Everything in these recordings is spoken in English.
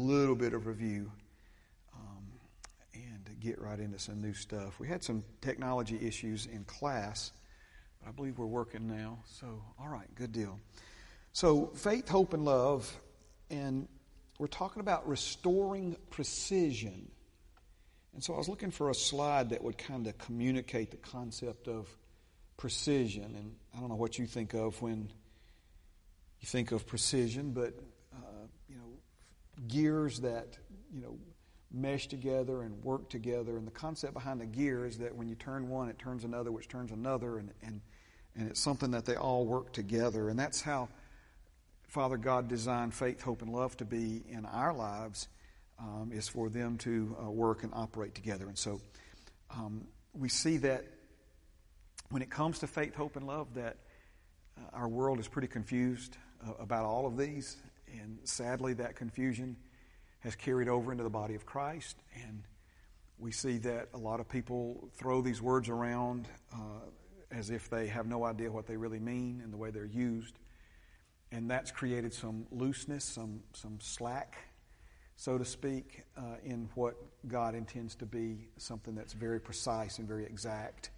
little bit of review um, and get right into some new stuff. We had some technology issues in class, but I believe we're working now. So, all right, good deal. So, faith, hope, and love, and we're talking about restoring precision. And so I was looking for a slide that would kind of communicate the concept of precision. And I don't know what you think of when you think of precision, but uh, gears that you know mesh together and work together. And the concept behind the gear is that when you turn one, it turns another, which turns another, and and and it's something that they all work together. And that's how Father God designed faith, hope, and love to be in our lives. Um, is for them to uh, work and operate together. And so um, we see that when it comes to faith, hope, and love, that uh, our world is pretty confused uh, about all of these. And sadly, that confusion has carried over into the body of Christ. And we see that a lot of people throw these words around uh, as if they have no idea what they really mean and the way they're used. And that's created some looseness, some, some slack, so to speak, uh, in what God intends to be something that's very precise and very exact.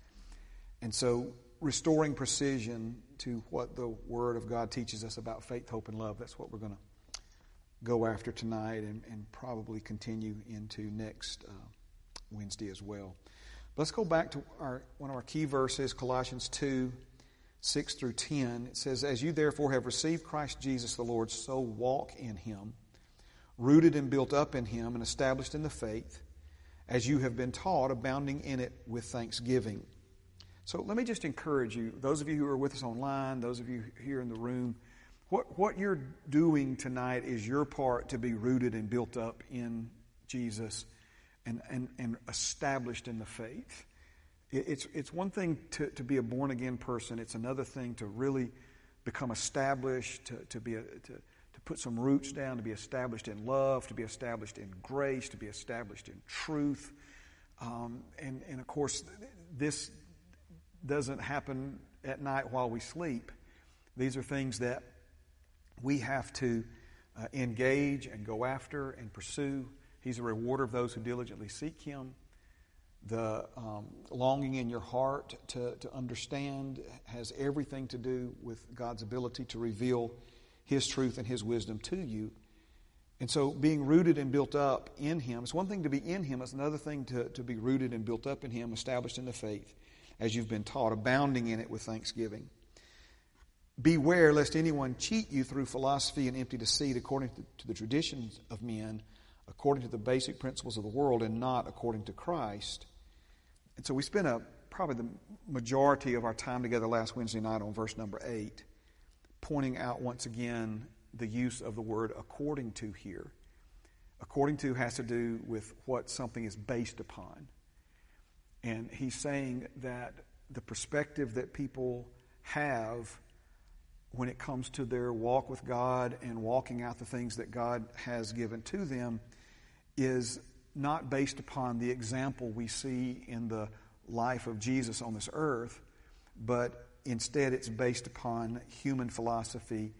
And so, restoring precision to what the Word of God teaches us about faith, hope, and love, that's what we're going to go after tonight and, and probably continue into next uh, Wednesday as well. Let's go back to our, one of our key verses, Colossians 2 6 through 10. It says, As you therefore have received Christ Jesus the Lord, so walk in him, rooted and built up in him, and established in the faith, as you have been taught, abounding in it with thanksgiving. So let me just encourage you, those of you who are with us online, those of you here in the room, what, what you're doing tonight is your part to be rooted and built up in Jesus and, and, and established in the faith. It, it's, it's one thing to, to be a born again person, it's another thing to really become established, to, to, be a, to, to put some roots down, to be established in love, to be established in grace, to be established in truth. Um, and, and of course, this doesn't happen at night while we sleep. These are things that we have to uh, engage and go after and pursue. He's a rewarder of those who diligently seek Him. The um, longing in your heart to, to understand has everything to do with God's ability to reveal His truth and His wisdom to you. And so, being rooted and built up in Him, it's one thing to be in Him, it's another thing to, to be rooted and built up in Him, established in the faith as you've been taught, abounding in it with thanksgiving. Beware lest anyone cheat you through philosophy and empty deceit according to the traditions of men, according to the basic principles of the world, and not according to Christ. And so we spent a, probably the majority of our time together last Wednesday night on verse number 8, pointing out once again the use of the word according to here. According to has to do with what something is based upon. And he's saying that the perspective that people have when it comes to their walk with God and walking out the things that God has given to them is not based upon the example we see in the life of Jesus on this earth, but instead it's based upon human philosophy,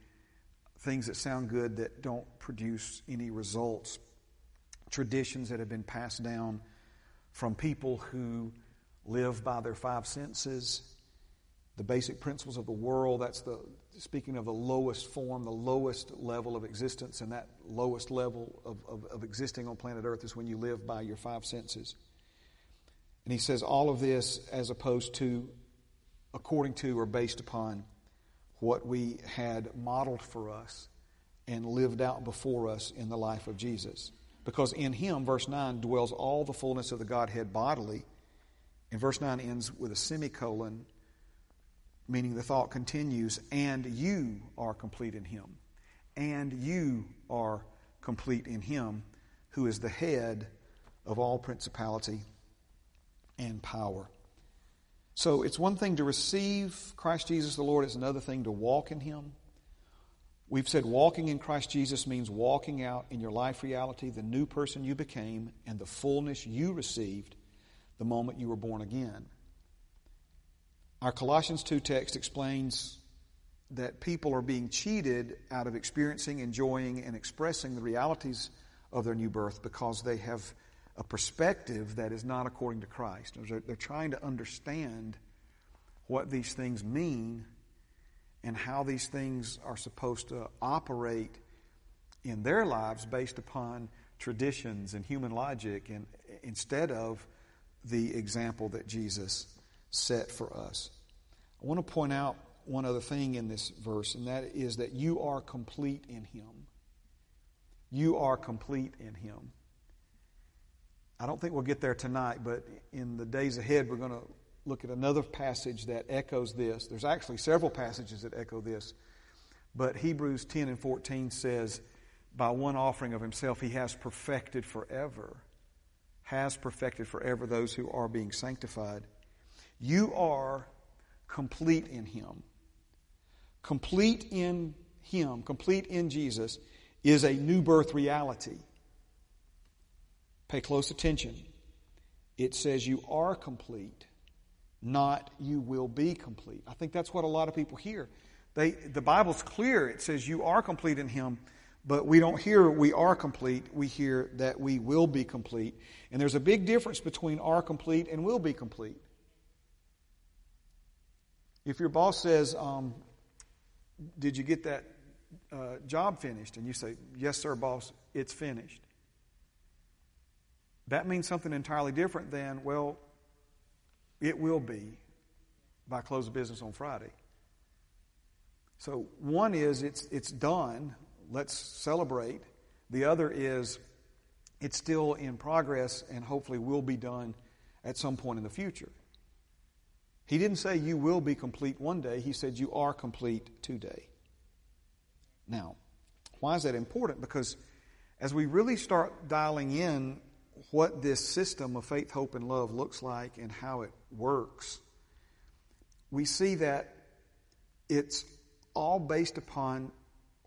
things that sound good that don't produce any results, traditions that have been passed down from people who live by their five senses, the basic principles of the world. That's the speaking of the lowest form, the lowest level of existence, and that lowest level of, of, of existing on planet Earth is when you live by your five senses. And he says all of this as opposed to, according to, or based upon what we had modeled for us and lived out before us in the life of Jesus. Because in him, verse 9, dwells all the fullness of the Godhead bodily. And verse 9 ends with a semicolon, meaning the thought continues, and you are complete in him. And you are complete in him, who is the head of all principality and power. So it's one thing to receive Christ Jesus the Lord, it's another thing to walk in him. We've said walking in Christ Jesus means walking out in your life reality the new person you became and the fullness you received the moment you were born again. Our Colossians 2 text explains that people are being cheated out of experiencing, enjoying, and expressing the realities of their new birth because they have a perspective that is not according to Christ. They're, trying to understand what these things mean and how these things are supposed to operate in their lives based upon traditions and human logic and instead of the example that Jesus set for us. I want to point out one other thing in this verse, and that is that you are complete in Him. You are complete in Him. I don't think we'll get there tonight, but in the days ahead, we're going to look at another passage that echoes this. There's actually several passages that echo this, but Hebrews 10 and 14 says, By one offering of Himself, He has perfected forever, has perfected forever those who are being sanctified. You are complete in Him. Complete in Him, complete in Jesus, is a new birth reality. Pay close attention. It says you are complete, not you will be complete. I think that's what a lot of people hear. They, the Bible's clear. It says you are complete in Him, but we don't hear we are complete. We hear that we will be complete. And there's a big difference between are complete and will be complete. If your boss says, um, Did you get that uh, job finished? And you say, Yes, sir, boss, it's finished. That means something entirely different than, well, it will be by close of business on Friday. So one is it's, it's done, let's celebrate. The other is it's still in progress and hopefully will be done at some point in the future. He didn't say you will be complete one day, he said you are complete today. Now, why is that important? Because as we really start dialing in what this system of faith, hope, and love looks like and how it works, we see that it's all based upon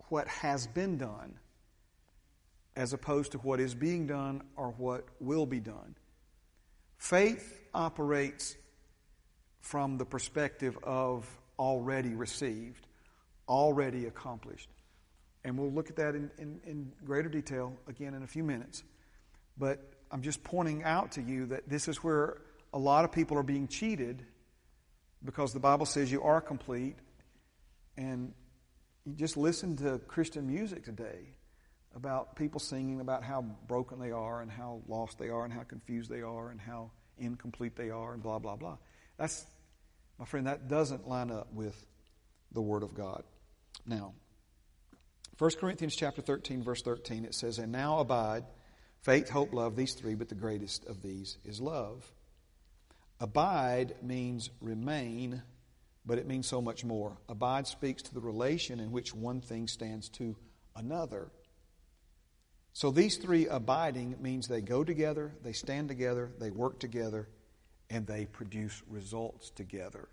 what has been done as opposed to what is being done or what will be done. Faith operates from the perspective of already received, already accomplished. And we'll look at that in, in, in, greater detail again in a few minutes. But I'm just pointing out to you that this is where a lot of people are being cheated because the Bible says you are complete. And you just listen to Christian music today about people singing about how broken they are and how lost they are and how confused they are and how incomplete they are and blah, blah, blah. That's, my friend, that doesn't line up with the Word of God. Now, 1 Corinthians chapter 13, verse 13, it says, And now abide faith, hope, love, these three, but the greatest of these is love. Abide means remain, but it means so much more. Abide speaks to the relation in which one thing stands to another. So these three abiding means they go together, they stand together, they work together, and they produce results together.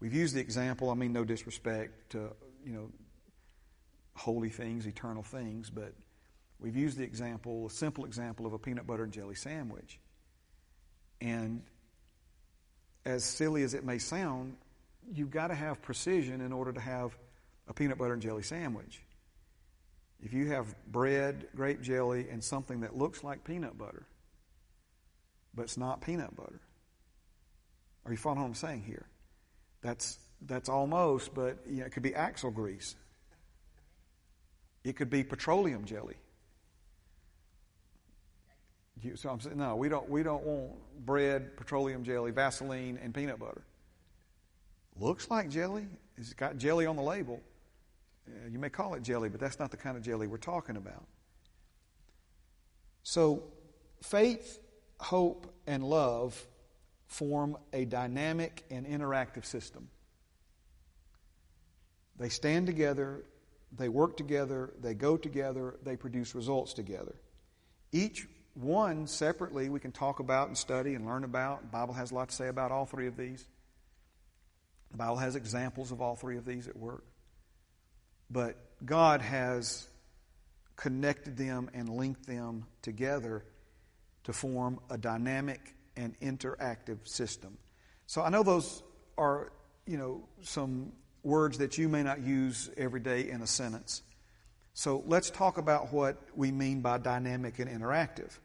We've used the example, I mean, no disrespect to, you know, holy things, eternal things, but we've used the example, a simple example of a peanut butter and jelly sandwich. And as silly as it may sound, you've got to have precision in order to have a peanut butter and jelly sandwich. If you have bread, grape jelly, and something that looks like peanut butter, but it's not peanut butter. Are you following what I'm saying here? That's, that's almost, but you know, it could be axle grease. It could be petroleum jelly. You, so I'm saying, no, we don't, we don't want bread, petroleum jelly, Vaseline, and peanut butter. Looks like jelly. It's got jelly on the label. Uh, you may call it jelly, but that's not the kind of jelly we're talking about. So, faith hope, and love form a dynamic and interactive system. They stand together, they work together, they go together, they produce results together. Each one separately we can talk about and study and learn about. The Bible has a lot to say about all three of these. The Bible has examples of all three of these at work. But God has connected them and linked them together to form a dynamic and interactive system. So I know those are, you know, some words that you may not use every day in a sentence. So let's talk about what we mean by dynamic and interactive.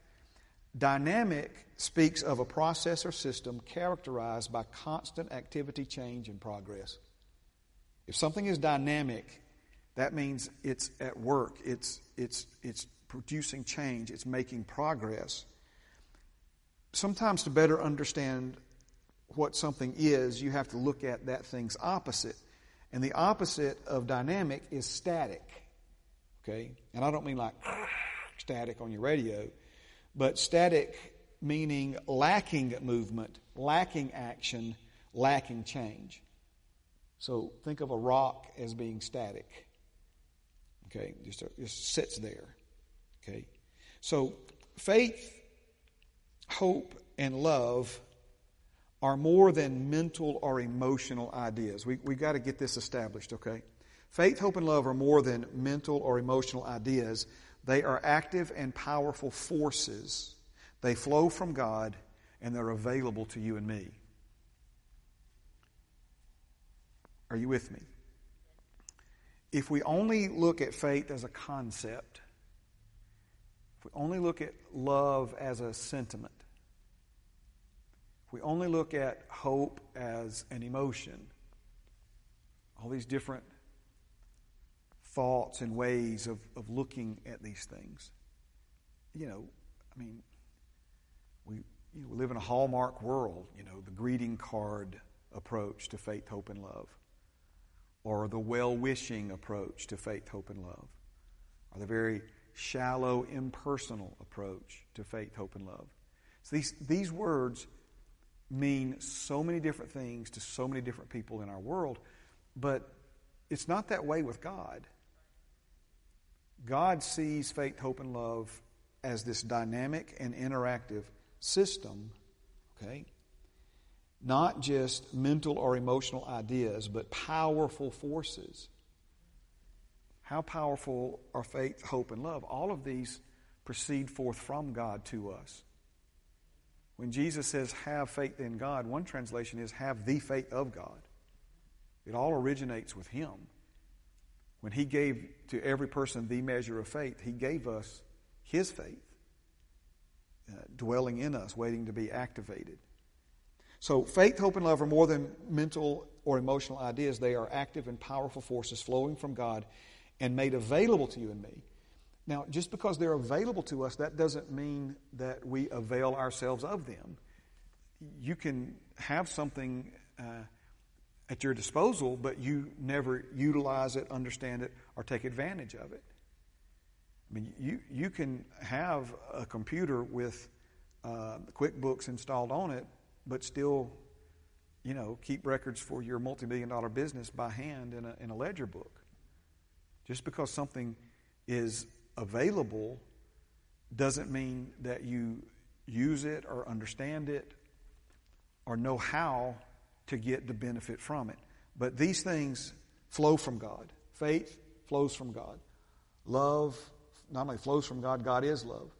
Dynamic speaks of a process or system characterized by constant activity, change, and progress. If something is dynamic, that means it's at work, it's, it's, it's producing change, it's making progress. Sometimes to better understand what something is, you have to look at that thing's opposite. And the opposite of dynamic is static. Okay? And I don't mean like static on your radio, but static meaning lacking movement, lacking action, lacking change. So think of a rock as being static. Okay? Just, just sits there. Okay? So faith, hope, and love are more than mental or emotional ideas. We, we got to get this established, okay? Faith, hope, and love are more than mental or emotional ideas. They are active and powerful forces. They flow from God and they're available to you and me. Are you with me? If we only look at faith as a concept, if we only look at love as a sentiment, we only look at hope as an emotion, all these different thoughts and ways of, of looking at these things, you know, I mean, we, you know, we live in a hallmark world, you know, the greeting card approach to faith, hope, and love, or the well wishing approach to faith, hope, and love, or the very shallow, impersonal approach to faith, hope, and love. So these, these words mean so many different things to so many different people in our world, but it's not that way with God. God sees faith, hope, and love as this dynamic and interactive system, okay? Not just mental or emotional ideas, but powerful forces. How powerful are faith, hope, and love? All of these proceed forth from God to us. When Jesus says, have faith in God, one translation is, have the faith of God. It all originates with Him. When He gave to every person the measure of faith, He gave us His faith, uh, dwelling in us, waiting to be activated. So, faith, hope, and love are more than mental or emotional ideas. They are active and powerful forces flowing from God and made available to you and me now, just because they're available to us, that doesn't mean that we avail ourselves of them. You can have something uh, at your disposal, but you never utilize it, understand it, or take advantage of it. I mean, you, you can have a computer with uh, QuickBooks installed on it, but still, you know, keep records for your multi-million dollar business by hand in a, in a ledger book. Just because something is available doesn't mean that you use it or understand it or know how to get the benefit from it. But these things flow from God. Faith flows from God. Love not only flows from God, God is love.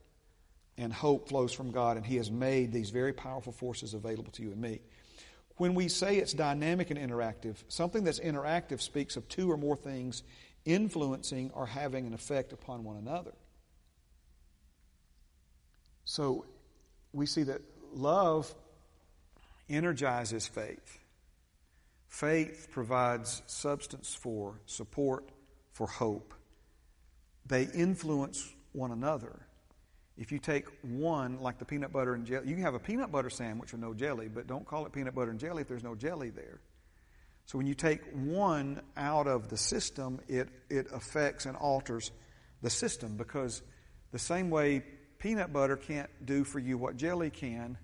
And hope flows from God, and He has made these very powerful forces available to you and me. When we say it's dynamic and interactive, something that's interactive speaks of two or more things influencing or having an effect upon one another. So we see that love energizes faith. Faith provides substance for support, for hope. They influence one another. If you take one, like the peanut butter and jelly, you can have a peanut butter sandwich with no jelly, but don't call it peanut butter and jelly if there's no jelly there. So when you take one out of the system, it, it affects and alters the system because the same way peanut butter can't do for you what jelly can,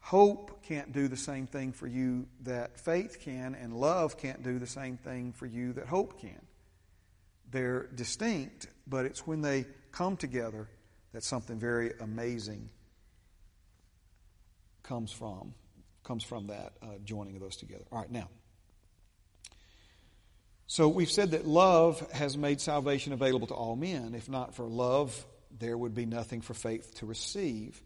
hope can't do the same thing for you that faith can, and love can't do the same thing for you that hope can. They're distinct, but it's when they come together that something very amazing comes from comes from that uh, joining of those together. All right, now. So we've said that love has made salvation available to all men. If not for love, there would be nothing for faith to receive.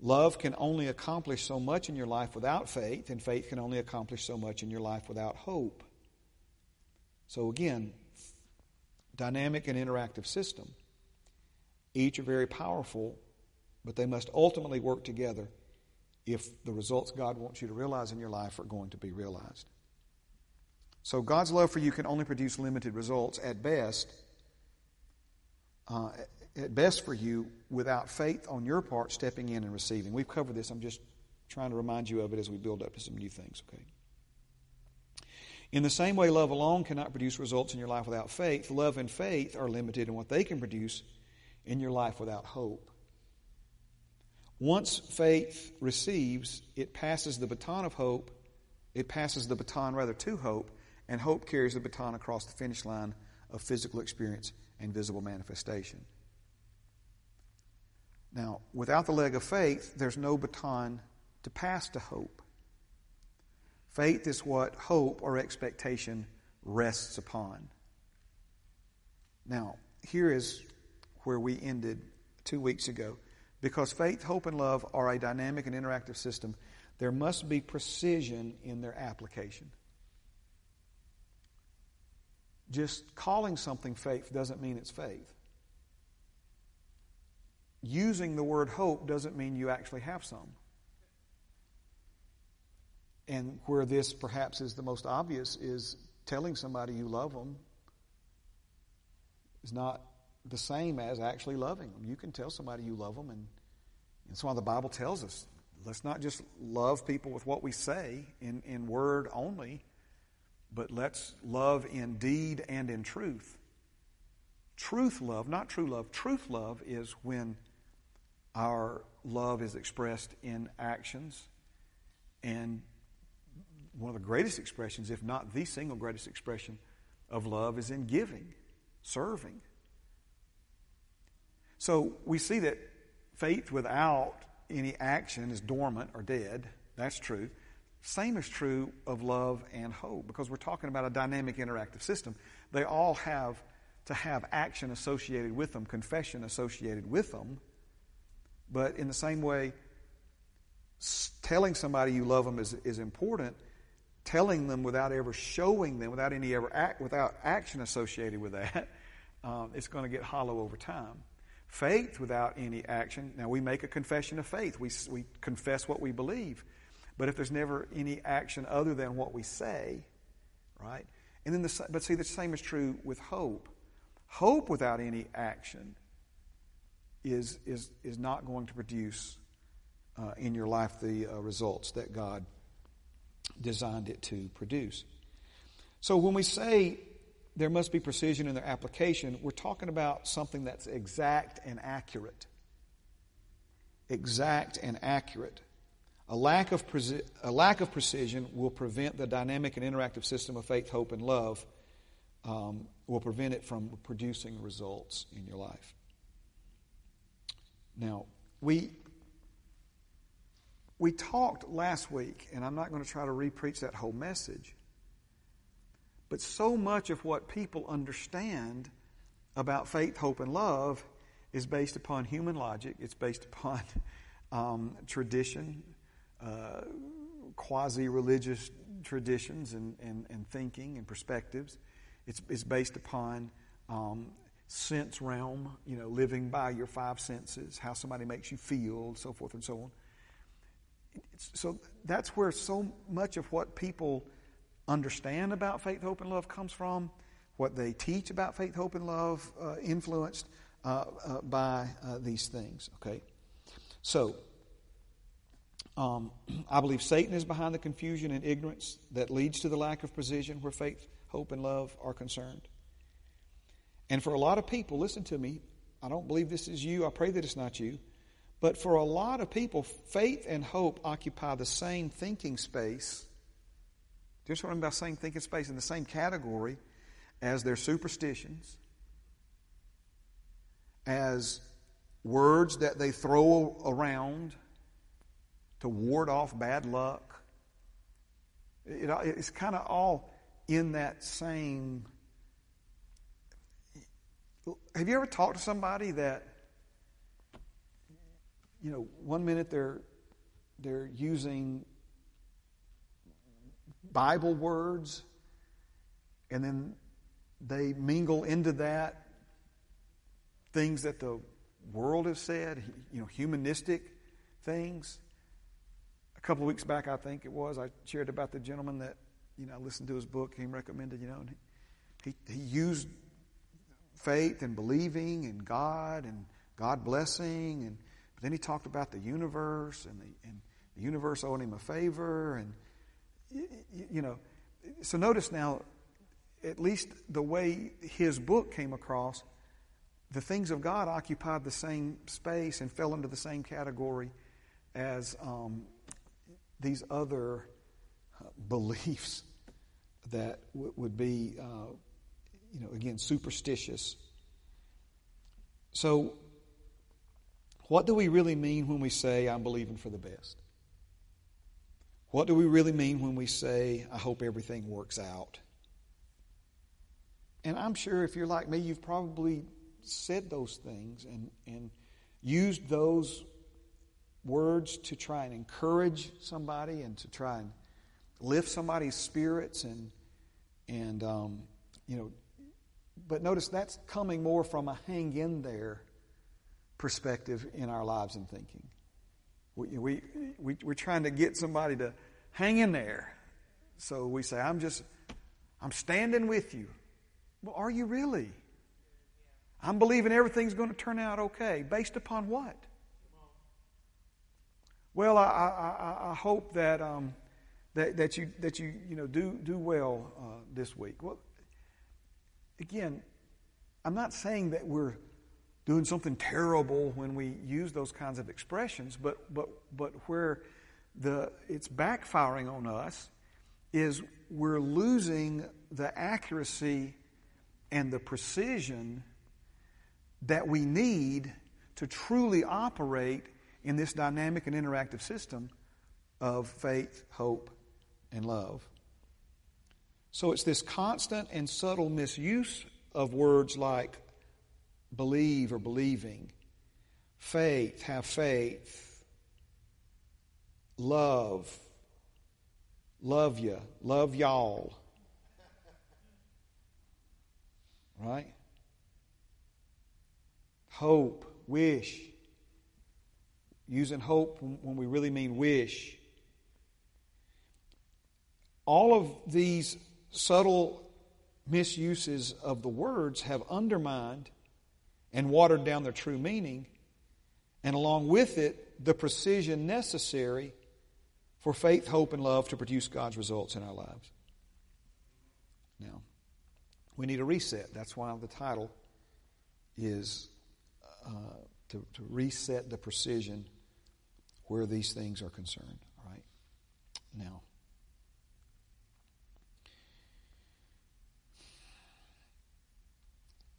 Love can only accomplish so much in your life without faith, and faith can only accomplish so much in your life without hope. So again, dynamic and interactive system. Each are very powerful, but they must ultimately work together if the results God wants you to realize in your life are going to be realized. So God's love for you can only produce limited results at best. Uh, at best for you without faith on your part stepping in and receiving. We've covered this. I'm just trying to remind you of it as we build up to some new things, okay? In the same way, love alone cannot produce results in your life without faith. Love and faith are limited in what they can produce in your life without hope. Once faith receives, it passes the baton of hope, it passes the baton rather to hope, and hope carries the baton across the finish line of physical experience and visible manifestation. Now, without the leg of faith, there's no baton to pass to hope. Faith is what hope or expectation rests upon. Now, here is where we ended two weeks ago. Because faith, hope, and love are a dynamic and interactive system, there must be precision in their application. Just calling something faith doesn't mean it's faith. Using the word hope doesn't mean you actually have some. And where this perhaps is the most obvious is telling somebody you love them is not the same as actually loving them. You can tell somebody you love them, and that's why the Bible tells us let's not just love people with what we say in, in word only, but let's love in deed and in truth. Truth love, not true love, truth love is when our love is expressed in actions and one of the greatest expressions, if not the single greatest expression of love, is in giving, serving. So we see that faith without any action is dormant or dead. That's true. Same is true of love and hope because we're talking about a dynamic interactive system. They all have to have action associated with them, confession associated with them. But in the same way, telling somebody you love them is, is important telling them without ever showing them, without any ever act, without action associated with that, um, it's going to get hollow over time. Faith without any action. Now we make a confession of faith. We we confess what we believe, but if there's never any action other than what we say, right? And then the but see the same is true with hope. Hope without any action is is is not going to produce uh, in your life the uh, results that God designed it to produce. So when we say there must be precision in their application, we're talking about something that's exact and accurate. Exact and accurate. A lack of, preci- a lack of precision will prevent the dynamic and interactive system of faith, hope, and love, um, will prevent it from producing results in your life. Now, we we talked last week, and I'm not going to try to repreach that whole message, but so much of what people understand about faith, hope, and love is based upon human logic. It's based upon um, tradition, uh, quasi religious traditions, and, and, and thinking and perspectives. It's, it's based upon um, sense realm, you know, living by your five senses, how somebody makes you feel, so forth and so on so that's where so much of what people understand about faith, hope, and love comes from. What they teach about faith, hope, and love, uh, influenced uh, uh, by uh, these things. Okay, so um, I believe Satan is behind the confusion and ignorance that leads to the lack of precision where faith, hope, and love are concerned. And for a lot of people, listen to me. I don't believe this is you. I pray that it's not you. But for a lot of people, faith and hope occupy the same thinking space. Know what I mean same thinking space? In the same category as their superstitions, as words that they throw around to ward off bad luck. It, it's kind of all in that same. Have you ever talked to somebody that you know, one minute they're they're using Bible words, and then they mingle into that things that the world has said, you know, humanistic things. A couple of weeks back, I think it was, I shared about the gentleman that, you know, I listened to his book, he recommended, you know, and he, he, used faith and believing in God and God blessing, and but then he talked about the universe and the, and the universe owed him a favor, and you know. So notice now, at least the way his book came across, the things of God occupied the same space and fell into the same category as um, these other uh, beliefs that w- would be, uh, you know, again, superstitious. So, what do we really mean when we say, I'm believing for the best? What do we really mean when we say, I hope everything works out? And I'm sure if you're like me, you've probably said those things and, and used those words to try and encourage somebody and to try and lift somebody's spirits and and um, you know but notice that's coming more from a hang in there perspective in our lives and thinking we, we, we, we're trying to get somebody to hang in there so we say i'm just i'm standing with you well are you really I'm believing everything's going to turn out okay. Based upon what? Well, I, I, I hope that, um, that, that, you, that you, you know, do, do well uh, this week. Well, again, I'm not saying that we're doing something terrible when we use those kinds of expressions, but, but, but where the, it's backfiring on us is we're losing the accuracy and the precision that we need to truly operate in this dynamic and interactive system of faith, hope, and love. So it's this constant and subtle misuse of words like believe or believing, faith, have faith, love, love you, love y'all. Right? hope, wish. Using hope when we really mean wish. All of these subtle misuses of the words have undermined and watered down their true meaning, and along with it, the precision necessary for faith, hope, and love to produce God's results in our lives. Now, we need a reset. That's why the title is uh, to, to reset the precision where these things are concerned. All right? Now,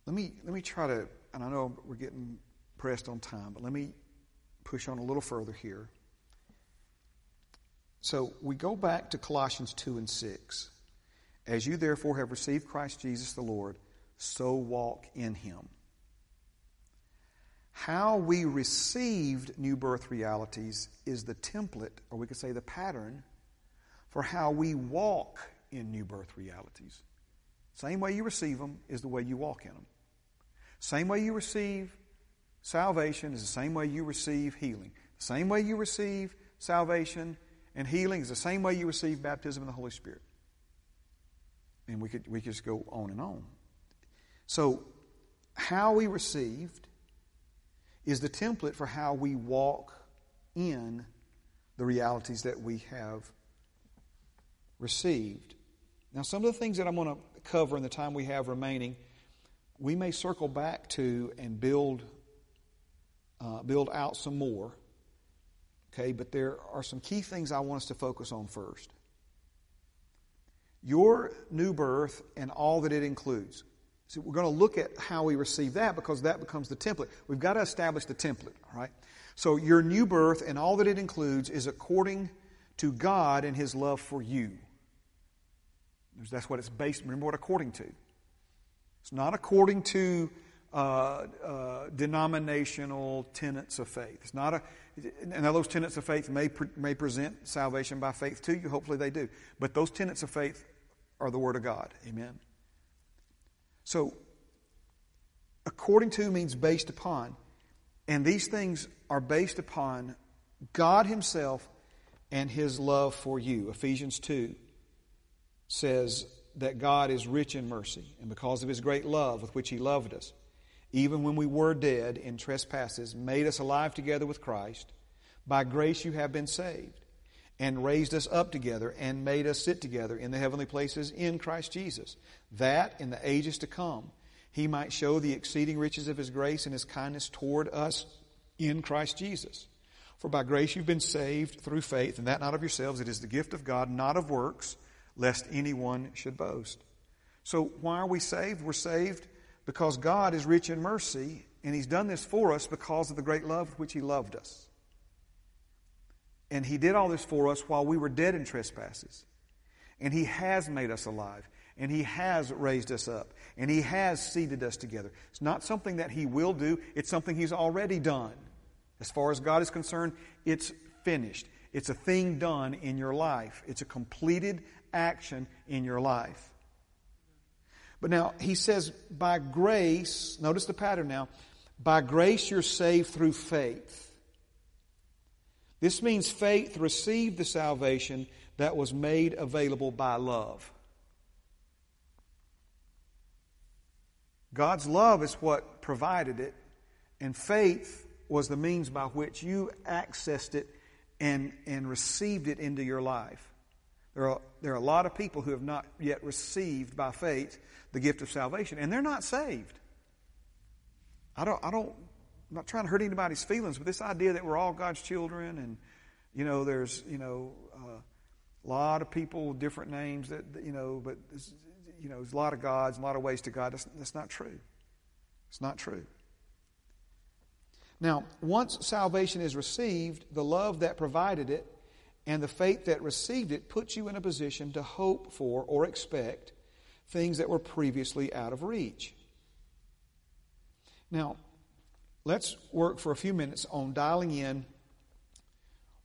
let me, let me try to, and I know we're getting pressed on time, but let me push on a little further here. So we go back to Colossians 2 and 6. As you therefore have received Christ Jesus the Lord, so walk in him how we received new birth realities is the template, or we could say the pattern, for how we walk in new birth realities. Same way you receive them is the way you walk in them. Same way you receive salvation is the same way you receive healing. The same way you receive salvation and healing is the same way you receive baptism in the Holy Spirit. And we could, we could just go on and on. So, how we received is the template for how we walk in the realities that we have received. Now, some of the things that I'm going to cover in the time we have remaining, we may circle back to and build uh, build out some more. Okay, but there are some key things I want us to focus on first. Your new birth and all that it includes. So we're going to look at how we receive that because that becomes the template. We've got to establish the template, all right? So your new birth and all that it includes is according to God and His love for you. That's what it's based. Remember what according to. It's not according to uh, uh, denominational tenets of faith. It's not a. Now those tenets of faith may pre- may present salvation by faith to you. Hopefully they do. But those tenets of faith are the Word of God. Amen. So, according to means based upon. And these things are based upon God Himself and His love for you. Ephesians 2 says that God is rich in mercy, and because of His great love with which He loved us, even when we were dead in trespasses, made us alive together with Christ. By grace you have been saved, and raised us up together, and made us sit together in the heavenly places in Christ Jesus, that in the ages to come he might show the exceeding riches of his grace and his kindness toward us in Christ Jesus. For by grace you've been saved through faith, and that not of yourselves, it is the gift of God, not of works, lest anyone should boast. So, why are we saved? We're saved because God is rich in mercy, and He's done this for us because of the great love with which He loved us. And He did all this for us while we were dead in trespasses. And He has made us alive, and He has raised us up, and He has seated us together. It's not something that He will do, it's something He's already done. As far as God is concerned, it's finished. It's a thing done in your life, it's a completed action in your life. But now, he says, by grace, notice the pattern now, by grace you're saved through faith. This means faith received the salvation that was made available by love. God's love is what provided it, and faith was the means by which you accessed it and, and received it into your life. There are, there are a lot of people who have not yet received by faith the gift of salvation, and they're not saved. I don't, I don't, I'm not trying to hurt anybody's feelings, but this idea that we're all God's children and, you know, there's, you know, uh, a lot of people, with different names that, you know, but, you know, there's a lot of gods, a lot of ways to God. That's, that's not true. It's not true. Now, once salvation is received, the love that provided it and the faith that received it puts you in a position to hope for or expect things that were previously out of reach. Now, let's work for a few minutes on dialing in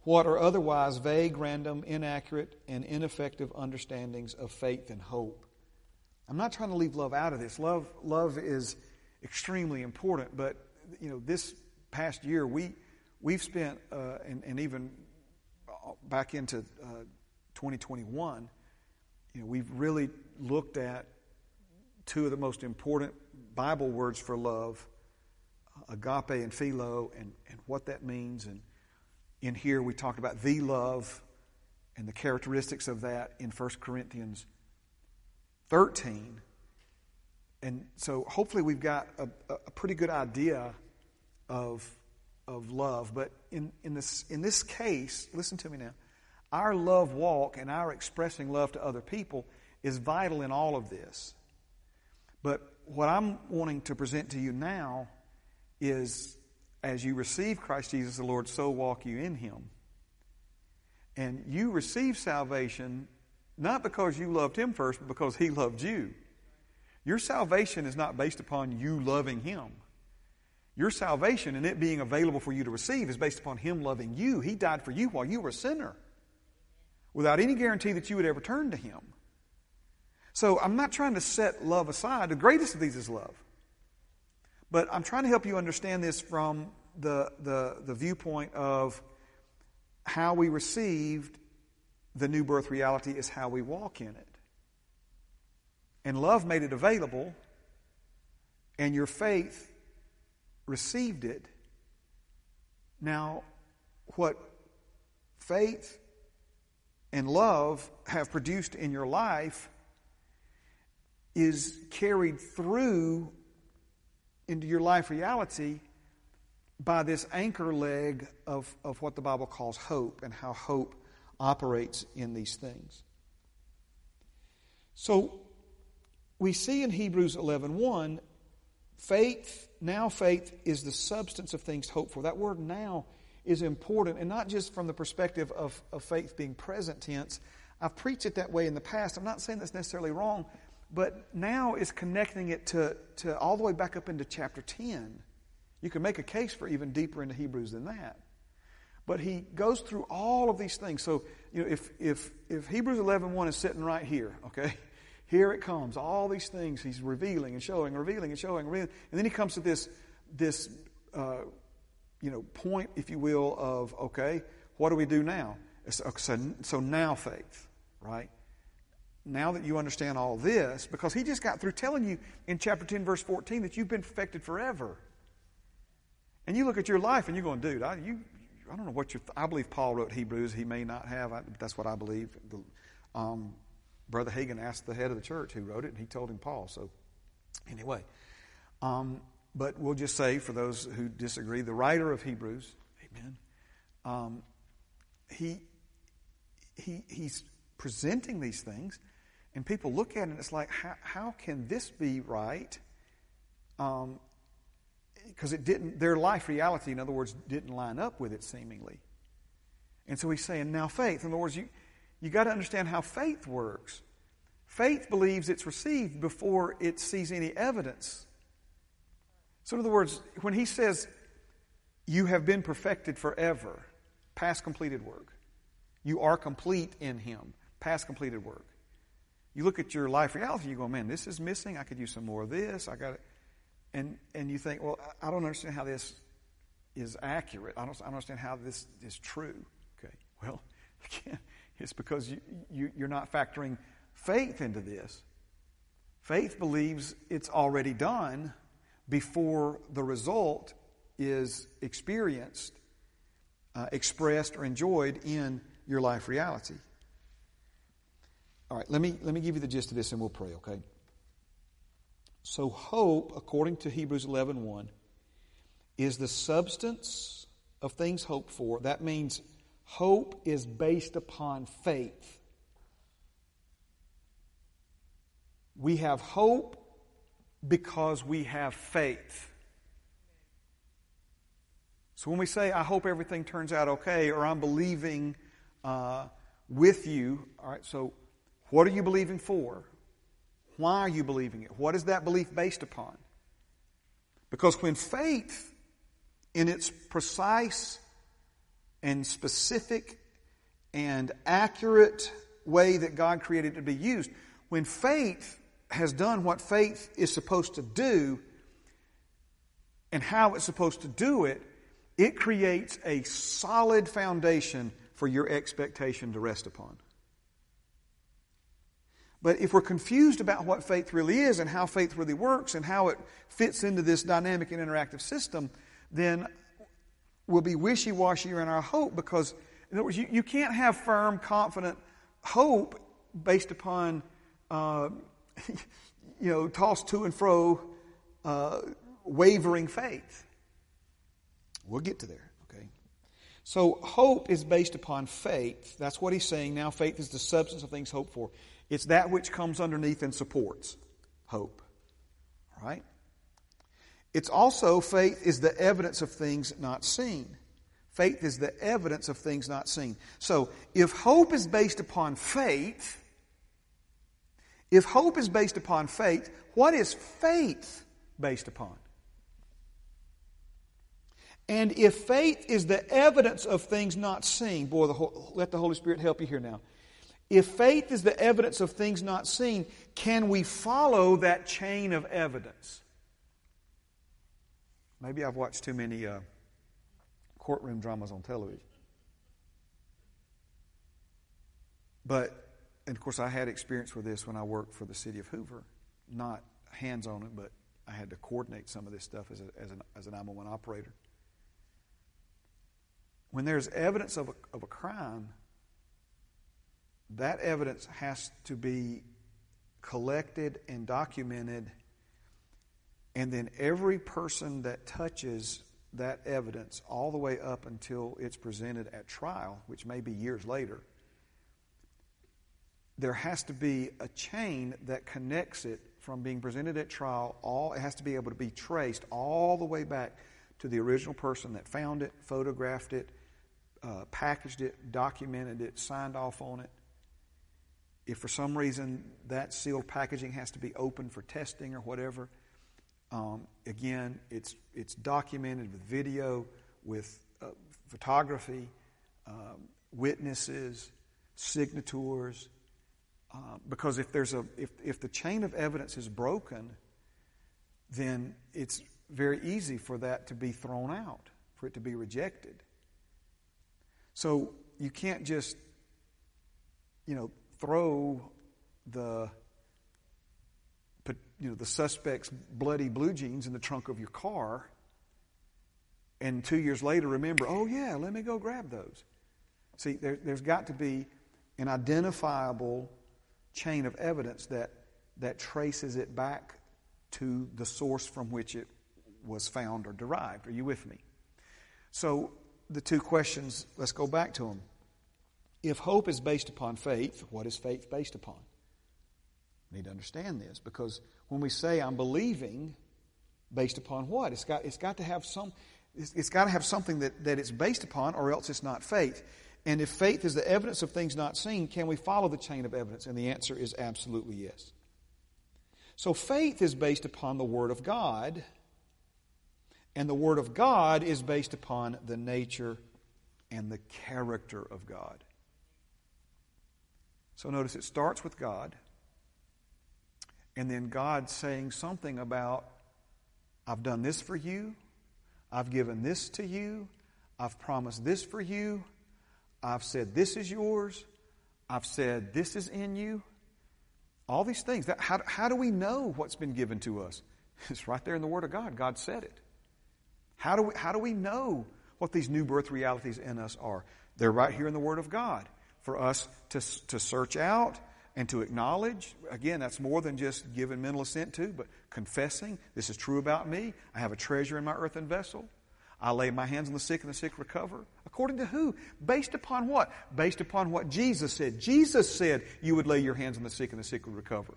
what are otherwise vague, random, inaccurate, and ineffective understandings of faith and hope. I'm not trying to leave love out of this. Love, love is extremely important, but you know, this past year we we've spent uh, and, and even back into uh, 2021, you know, we've really looked at two of the most important Bible words for love, agape and phileo, and, and what that means. And in here, we talked about the love and the characteristics of that in 1 Corinthians 13. And so hopefully we've got a, a pretty good idea of of love. But in, in, this, in this case, listen to me now, our love walk and our expressing love to other people is vital in all of this. But what I'm wanting to present to you now is as you receive Christ Jesus the Lord, so walk you in Him. And you receive salvation not because you loved Him first, but because He loved you. Your salvation is not based upon you loving Him. Your salvation and it being available for you to receive is based upon Him loving you. He died for you while you were a sinner without any guarantee that you would ever turn to Him. So I'm not trying to set love aside. The greatest of these is love. But I'm trying to help you understand this from the, the, the viewpoint of how we received the new birth reality is how we walk in it. And love made it available, and your faith received it. Now, what faith and love have produced in your life is carried through into your life reality by this anchor leg of, of what the Bible calls hope and how hope operates in these things. So we see in Hebrews 11:1 faith now faith is the substance of things hoped for. That word now is important, and not just from the perspective of, of faith being present tense. I've preached it that way in the past. I'm not saying that's necessarily wrong, but now is connecting it to, to all the way back up into chapter 10. You can make a case for even deeper into Hebrews than that. But he goes through all of these things. So, you know, if, if, if Hebrews 11.1 is sitting right here, okay, here it comes. All these things he's revealing and showing, revealing and showing, revealing. And then he comes to this, this uh, you know, point, if you will, of, okay, what do we do now? So, so now faith, right? Now that you understand all this, because he just got through telling you in chapter 10, verse 14, that you've been perfected forever. And you look at your life and you're going, dude, I, you, I don't know what you. I believe Paul wrote Hebrews. He may not have. I, that's what I believe. The, um, Brother Hagin asked the head of the church who wrote it, and he told him Paul. So, anyway, um, but we'll just say for those who disagree, the writer of Hebrews, Amen. Um, he he he's presenting these things, and people look at it and it's like, how, how can this be right? Um, because it didn't, their life reality, in other words, didn't line up with it seemingly. And so he's saying, now faith. In other words, you, you got to understand how faith works. Faith believes it's received before it sees any evidence. So, in other words, when he says, you have been perfected forever, past completed work, you are complete in him, past completed work. You look at your life reality, you go, man, this is missing. I could use some more of this. I got it and and you think, well, I don't understand how this is accurate. I don't, I don't understand how this is true. Okay, well, again, it's because you, you you're not factoring faith into this. Faith believes it's already done before the result is experienced, uh, expressed, or enjoyed in your life reality. All right, let me, let me give you the gist of this and we'll pray, okay? So hope, according to Hebrews 11.1, 1, is the substance of things hoped for. That means hope is based upon faith. We have hope because we have faith. So when we say, I hope everything turns out okay, or I'm believing uh, with you, all right, so what are you believing for? Why are you believing it? What is that belief based upon? Because when faith, in its precise and specific and accurate way that God created it to be used, when faith has done what faith is supposed to do and how it's supposed to do it, it creates a solid foundation for your expectation to rest upon. But if we're confused about what faith really is and how faith really works and how it fits into this dynamic and interactive system, then we'll be wishy washy in our hope because, in other words, you, you can't have firm, confident hope based upon, uh, you know, tossed to and fro, uh, wavering faith. We'll get to there, okay? So, hope is based upon faith. That's what he's saying. Now, faith is the substance of things hoped for. It's that which comes underneath and supports hope. Right? It's also faith is the evidence of things not seen. Faith is the evidence of things not seen. So, if hope is based upon faith, if hope is based upon faith, what is faith based upon? And if faith is the evidence of things not seen, boy, the, let the Holy Spirit help you here now. If faith is the evidence of things not seen, can we follow that chain of evidence? Maybe I've watched too many uh, courtroom dramas on television. But, and of course, I had experience with this when I worked for the city of Hoover. Not hands on it, but I had to coordinate some of this stuff as, a, as, an, as an 911 operator. When there's evidence of a, of a crime, that evidence has to be collected and documented, and then every person that touches that evidence all the way up until it's presented at trial, which may be years later, there has to be a chain that connects it from being presented at trial. All it has to be able to be traced all the way back to the original person that found it, photographed it, uh, packaged it, documented it, signed off on it, if for some reason that sealed packaging has to be open for testing or whatever, um, again, it's, it's documented with video, with uh, photography, um, witnesses, signatures, Uh, because if there's a if, if the chain of evidence is broken, then it's very easy for that to be thrown out, for it to be rejected. So you can't just, you know, throw the you know the suspect's bloody blue jeans in the trunk of your car and two years later remember oh yeah let me go grab those see there, has got to be an identifiable chain of evidence that that traces it back to the source from which it was found or derived. Are you with me? So, the two questions, let's go back to them. If hope is based upon faith, what is faith based upon? Need to understand this because when we say I'm believing, based upon what? It's got, it's got to have some, it's, it's got to have something that, that it's based upon or else it's not faith. And if faith is the evidence of things not seen, can we follow the chain of evidence? And the answer is absolutely yes. So faith is based upon the Word of God, and the Word of God is based upon the nature and the character of God. So notice it starts with God, and then God saying something about, I've done this for you, I've given this to you, I've promised this for you, I've said this is yours, I've said this is in you. All these things. That, how, how do we know what's been given to us? It's right there in the Word of God. God said it. How do we, how do we know what these new birth realities in us are? They're right here in the Word of God for us to, to search out and to acknowledge. Again, that's more than just giving mental assent to, but confessing this is true about me. I have a treasure in my earthen vessel. I lay my hands on the sick and the sick recover. According to who? Based upon what? Based upon what Jesus said. Jesus said you would lay your hands on the sick and the sick would recover.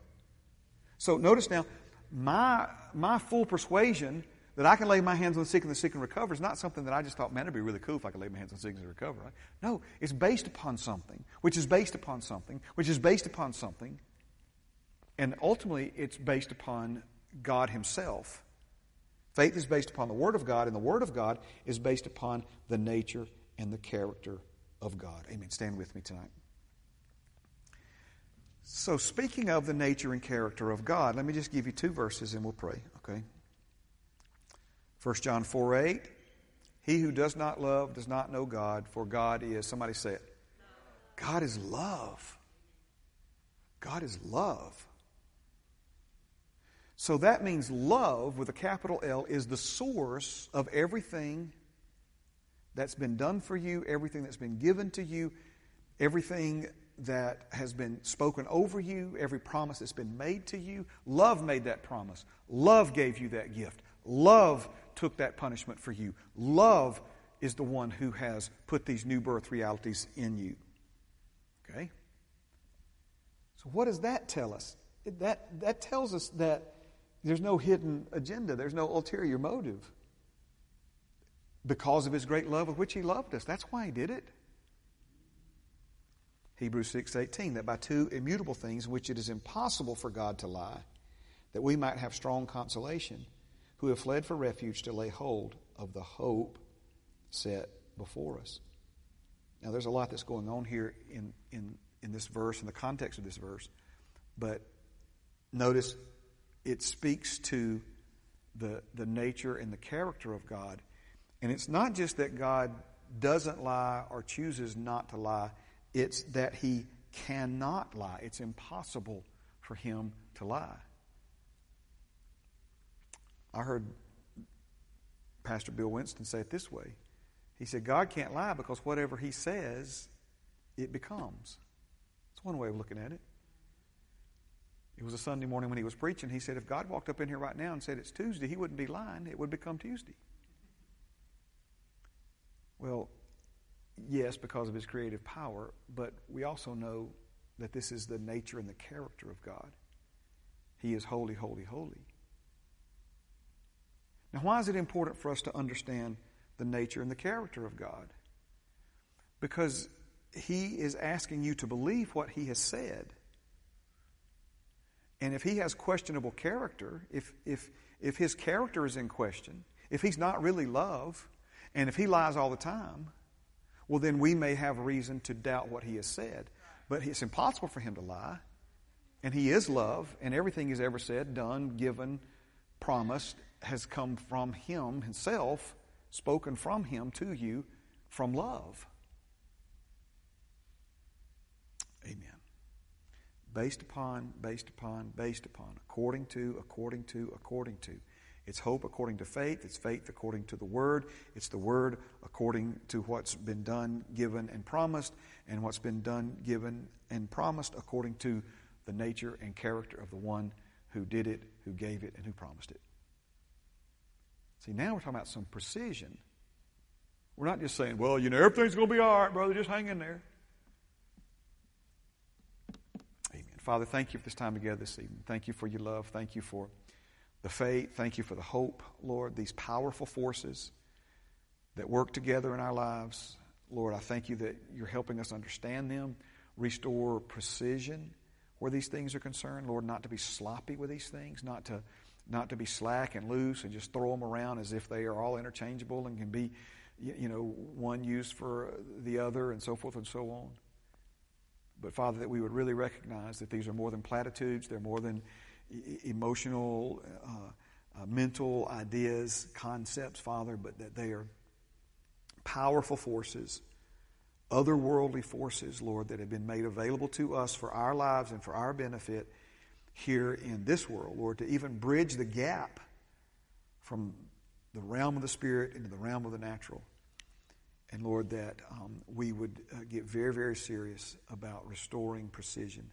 So notice now, my, my full persuasion that I can lay my hands on the sick and the sick and recover is not something that I just thought, man, it'd be really cool if I could lay my hands on the sick and recover. Right? No, it's based upon something, which is based upon something, which is based upon something, and ultimately it's based upon God Himself. Faith is based upon the Word of God, and the Word of God is based upon the nature and the character of God. Amen. Stand with me tonight. So, speaking of the nature and character of God, let me just give you two verses and we'll pray, okay? 1 John 4 8. He who does not love does not know God, for God is, somebody say it. God is love. God is love. So that means love, with a capital L, is the source of everything that's been done for you, everything that's been given to you, everything that has been spoken over you, every promise that's been made to you. Love made that promise. Love gave you that gift. Love took that punishment for you. Love is the one who has put these new birth realities in you. Okay? So, what does that tell us? That, that tells us that there's no hidden agenda, there's no ulterior motive. Because of his great love with which he loved us. That's why he did it. Hebrews 6:18 that by two immutable things which it is impossible for God to lie that we might have strong consolation who have fled for refuge to lay hold of the hope set before us. Now there's a lot that's going on here in in in this verse in the context of this verse but notice it speaks to the, the nature and the character of God. And it's not just that God doesn't lie or chooses not to lie, it's that he cannot lie. It's impossible for him to lie. I heard Pastor Bill Winston say it this way. He said, God can't lie because whatever he says, it becomes. It's one way of looking at it. It was a Sunday morning when he was preaching. He said, if God walked up in here right now and said it's Tuesday, he wouldn't be lying. It would become Tuesday. Well, yes, because of his creative power, but we also know that this is the nature and the character of God. He is holy, holy, holy. Now, why is it important for us to understand the nature and the character of God? Because he is asking you to believe what he has said. And if he has questionable character, if, if, if his character is in question, if he's not really love, and if he lies all the time, well, then we may have reason to doubt what he has said. But it's impossible for him to lie. and He is love, and everything He's ever said, done, given, promised has come from Him Himself, spoken from Him to you from love. Amen. Based upon, based upon, based upon, according to, according to, according to. It's hope according to faith. It's faith according to the Word. It's the Word according to what's been done, given, and promised, and what's been done, given, and promised according to the nature and character of the one who did it, who gave it, and who promised it. See, now we're talking about some precision. We're not just saying, well, you know, everything's going to be all right, brother, just hang in there. Amen. Father, thank you for this time together this evening. Thank you for your love. Thank you for the faith. Thank you for the hope, Lord, these powerful forces that work together in our lives. Lord, I thank you that you're helping us understand them, restore precision where these things are concerned. Lord, not to be sloppy with these things, not to, not to be slack and loose and just throw them around as if they are all interchangeable and can be, you know, one used for the other and so forth and so on. But Father, that we would really recognize that these are more than platitudes, they're more than emotional, uh, uh, mental ideas, concepts, Father, but that they are powerful forces, otherworldly forces, Lord, that have been made available to us for our lives and for our benefit here in this world, Lord, to even bridge the gap from the realm of the Spirit into the realm of the natural. And Lord, that um, we would uh, get very, very serious about restoring precision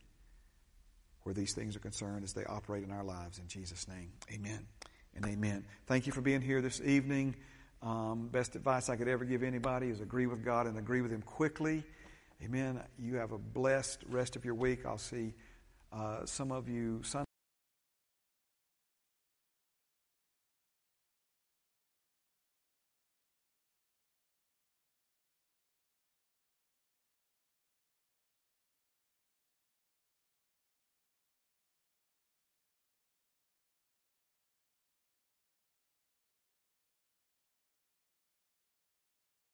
where these things are concerned as they operate in our lives. In Jesus' name, amen and amen. Thank you for being here this evening. Um, best advice I could ever give anybody is agree with God and agree with Him quickly. Amen. You have a blessed rest of your week. I'll see uh, some of you.